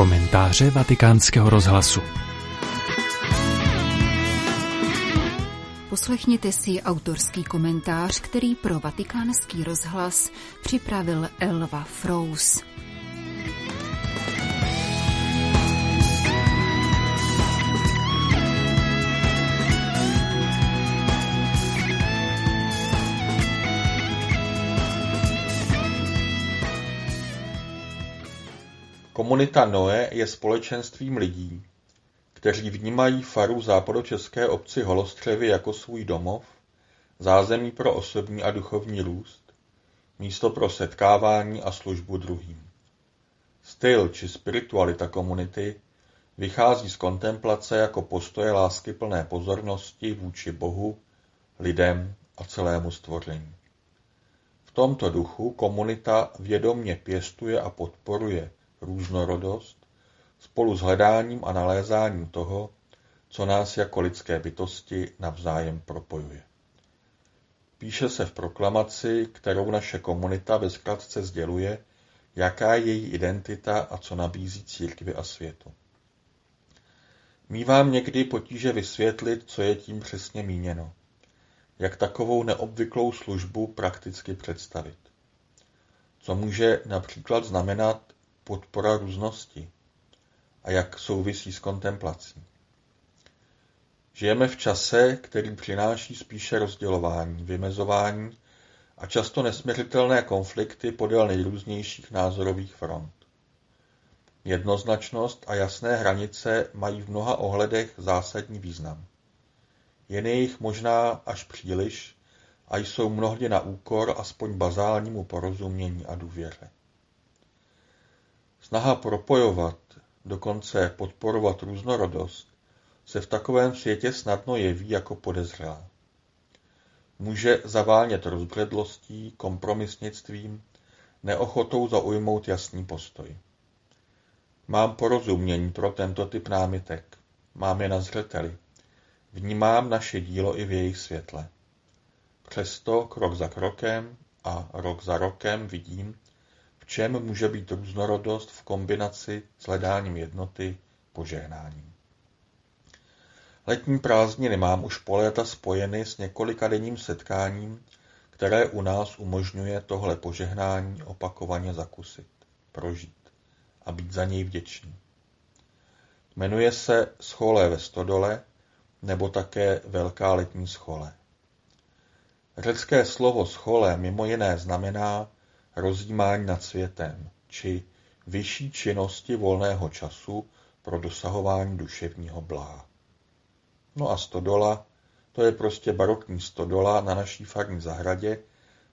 Komentáře vatikánského rozhlasu Poslechněte si autorský komentář, který pro vatikánský rozhlas připravil Elva Frous. Komunita Noe je společenstvím lidí, kteří vnímají faru západočeské obci Holostřevy jako svůj domov, zázemí pro osobní a duchovní růst, místo pro setkávání a službu druhým. Styl či spiritualita komunity vychází z kontemplace jako postoje lásky plné pozornosti vůči Bohu, lidem a celému stvoření. V tomto duchu komunita vědomně pěstuje a podporuje různorodost spolu s hledáním a nalézáním toho, co nás jako lidské bytosti navzájem propojuje. Píše se v proklamaci, kterou naše komunita ve zkratce sděluje, jaká je její identita a co nabízí církvi a světu. Mívám někdy potíže vysvětlit, co je tím přesně míněno. Jak takovou neobvyklou službu prakticky představit. Co může například znamenat podpora různosti a jak souvisí s kontemplací. Žijeme v čase, který přináší spíše rozdělování, vymezování a často nesměřitelné konflikty podél nejrůznějších názorových front. Jednoznačnost a jasné hranice mají v mnoha ohledech zásadní význam. Jen je jich možná až příliš a jsou mnohdy na úkor aspoň bazálnímu porozumění a důvěře. Snaha propojovat, dokonce podporovat různorodost, se v takovém světě snadno jeví jako podezřelá. Může zavánět rozbředlostí, kompromisnictvím, neochotou zaujmout jasný postoj. Mám porozumění pro tento typ námitek. Mám je na zřeteli. Vnímám naše dílo i v jejich světle. Přesto krok za krokem a rok za rokem vidím, čem může být různorodost v kombinaci s hledáním jednoty požehnáním. Letní prázdniny mám už po léta spojeny s několika denním setkáním, které u nás umožňuje tohle požehnání opakovaně zakusit, prožít a být za něj vděčný. Jmenuje se Scholé ve Stodole nebo také Velká letní schole. Řecké slovo scholé mimo jiné znamená rozjímání nad světem či vyšší činnosti volného času pro dosahování duševního blaha. No a stodola, to je prostě barokní stodola na naší farní zahradě,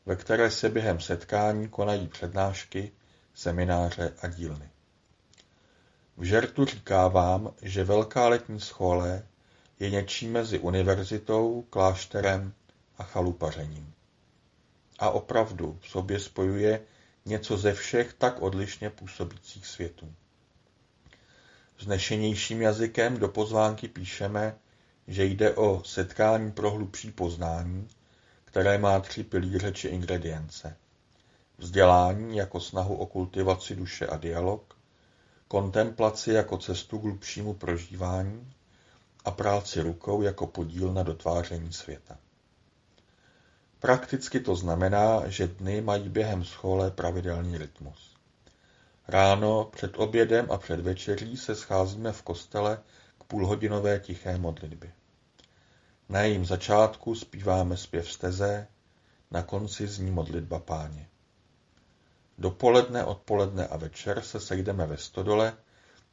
ve které se během setkání konají přednášky, semináře a dílny. V žertu říkávám, že velká letní schole je něčím mezi univerzitou, klášterem a chalupařením a opravdu v sobě spojuje něco ze všech tak odlišně působících světů. Znešenějším jazykem do pozvánky píšeme, že jde o setkání pro hlubší poznání, které má tři pilíře či ingredience. Vzdělání jako snahu o kultivaci duše a dialog, kontemplaci jako cestu k hlubšímu prožívání a práci rukou jako podíl na dotváření světa. Prakticky to znamená, že dny mají během schole pravidelný rytmus. Ráno, před obědem a před večeří se scházíme v kostele k půlhodinové tiché modlitbě. Na jejím začátku zpíváme zpěv steze, na konci zní modlitba páně. Dopoledne, odpoledne a večer se sejdeme ve stodole,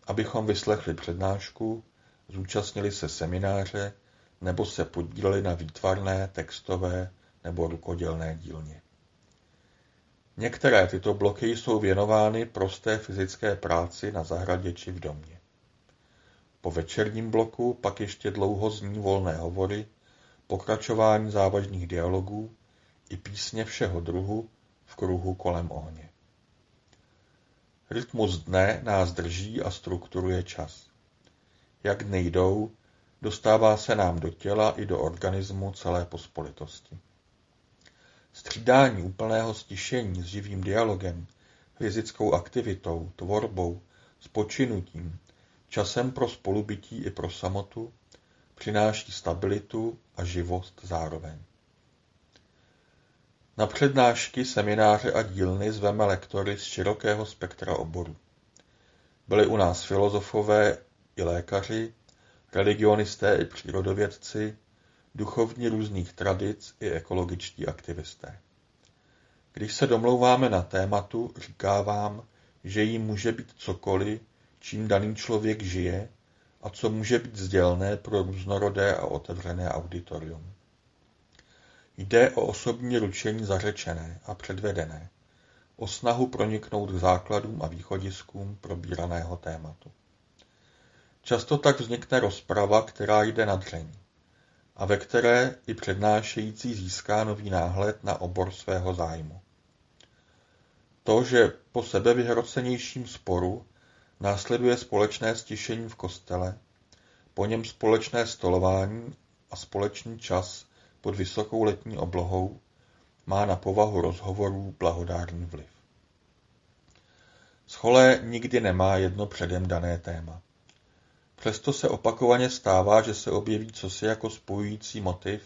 abychom vyslechli přednášku, zúčastnili se semináře nebo se podíleli na výtvarné, textové nebo rukodělné dílně. Některé tyto bloky jsou věnovány prosté fyzické práci na zahradě či v domě. Po večerním bloku pak ještě dlouho zní volné hovory, pokračování závažných dialogů i písně všeho druhu v kruhu kolem ohně. Rytmus dne nás drží a strukturuje čas. Jak dny jdou, dostává se nám do těla i do organismu celé pospolitosti. Střídání úplného stišení s živým dialogem, fyzickou aktivitou, tvorbou, s počinutím, časem pro spolubytí i pro samotu, přináší stabilitu a živost zároveň. Na přednášky, semináře a dílny zveme lektory z širokého spektra oborů. Byli u nás filozofové i lékaři, religionisté i přírodovědci, duchovní různých tradic i ekologičtí aktivisté. Když se domlouváme na tématu, říkávám, že jí může být cokoliv, čím daný člověk žije a co může být sdělné pro různorodé a otevřené auditorium. Jde o osobní ručení zařečené a předvedené, o snahu proniknout k základům a východiskům probíraného tématu. Často tak vznikne rozprava, která jde na dřeň a ve které i přednášející získá nový náhled na obor svého zájmu. To, že po sebevyhrocenějším sporu následuje společné stišení v kostele, po něm společné stolování a společný čas pod vysokou letní oblohou, má na povahu rozhovorů blahodárný vliv. Scholé nikdy nemá jedno předem dané téma. Přesto se opakovaně stává, že se objeví cosi jako spojující motiv,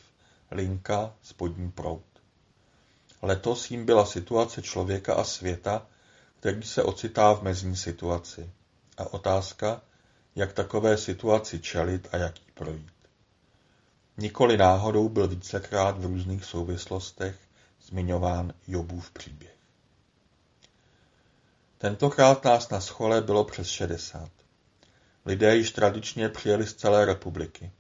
linka, spodní proud. Letos jim byla situace člověka a světa, který se ocitá v mezní situaci. A otázka, jak takové situaci čelit a jak jí projít. Nikoli náhodou byl vícekrát v různých souvislostech zmiňován Jobův příběh. Tentokrát nás na schole bylo přes 60. Lidé již tradičně přijeli z celé republiky.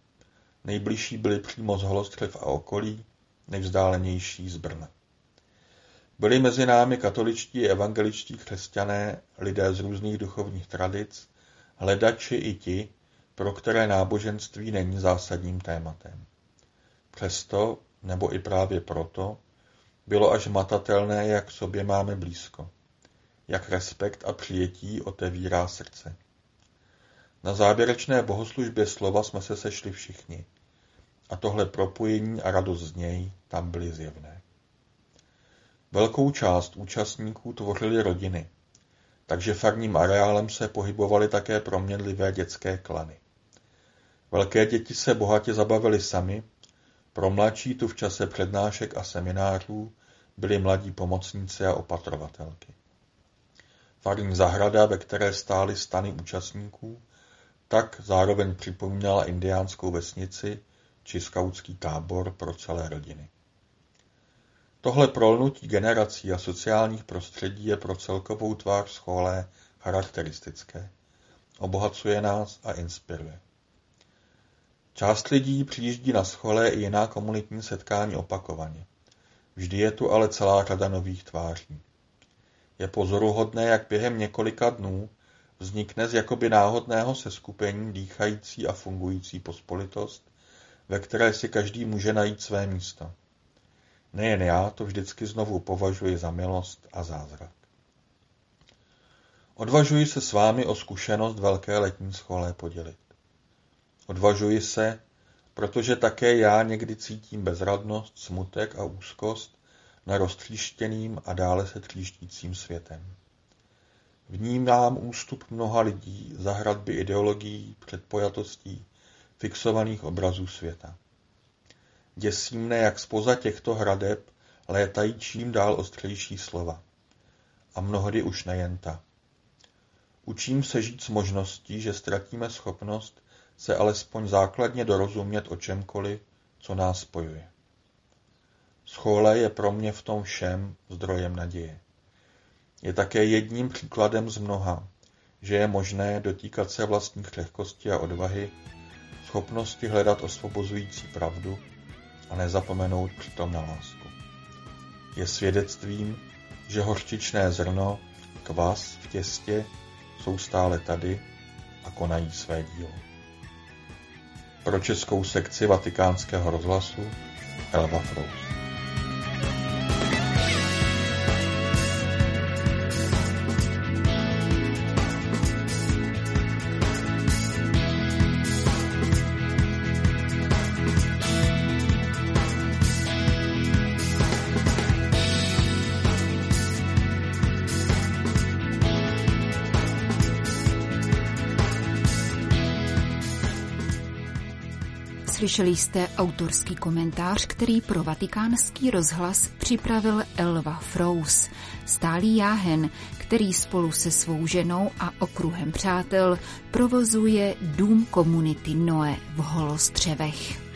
Nejbližší byli přímo z Holostřev a okolí, nejvzdálenější z Brna. Byli mezi námi katoličtí evangeličtí křesťané, lidé z různých duchovních tradic, hledači i ti, pro které náboženství není zásadním tématem. Přesto, nebo i právě proto, bylo až matatelné, jak sobě máme blízko, jak respekt a přijetí otevírá srdce. Na závěrečné bohoslužbě slova jsme se sešli všichni a tohle propojení a radost z něj tam byly zjevné. Velkou část účastníků tvořily rodiny, takže farním areálem se pohybovaly také proměnlivé dětské klany. Velké děti se bohatě zabavily sami, pro mladší tu v čase přednášek a seminářů byli mladí pomocníci a opatrovatelky. Farní zahrada, ve které stály stany účastníků, tak zároveň připomínala indiánskou vesnici či skautský tábor pro celé rodiny. Tohle prolnutí generací a sociálních prostředí je pro celkovou tvář schole charakteristické. Obohacuje nás a inspiruje. Část lidí přijíždí na schole i jiná komunitní setkání opakovaně. Vždy je tu ale celá řada nových tváří. Je pozoruhodné, jak během několika dnů vznikne z jakoby náhodného seskupení dýchající a fungující pospolitost, ve které si každý může najít své místo. Nejen já to vždycky znovu považuji za milost a zázrak. Odvažuji se s vámi o zkušenost velké letní schole podělit. Odvažuji se, protože také já někdy cítím bezradnost, smutek a úzkost na roztříštěným a dále se tříštícím světem. Vnímám ústup mnoha lidí za hradby ideologií, předpojatostí, fixovaných obrazů světa. Děsí mne, jak spoza těchto hradeb létají čím dál ostřejší slova. A mnohdy už nejen ta. Učím se žít s možností, že ztratíme schopnost se alespoň základně dorozumět o čemkoliv, co nás spojuje. Schole je pro mě v tom všem zdrojem naděje. Je také jedním příkladem z mnoha, že je možné dotýkat se vlastní křehkosti a odvahy, schopnosti hledat osvobozující pravdu a nezapomenout přitom na lásku. Je svědectvím, že hořčičné zrno, kvas v těstě jsou stále tady a konají své dílo. Pro českou sekci vatikánského rozhlasu Elva Frous. Slyšeli jste autorský komentář, který pro vatikánský rozhlas připravil Elva Frous, stálý jáhen, který spolu se svou ženou a okruhem přátel provozuje Dům komunity Noe v Holostřevech.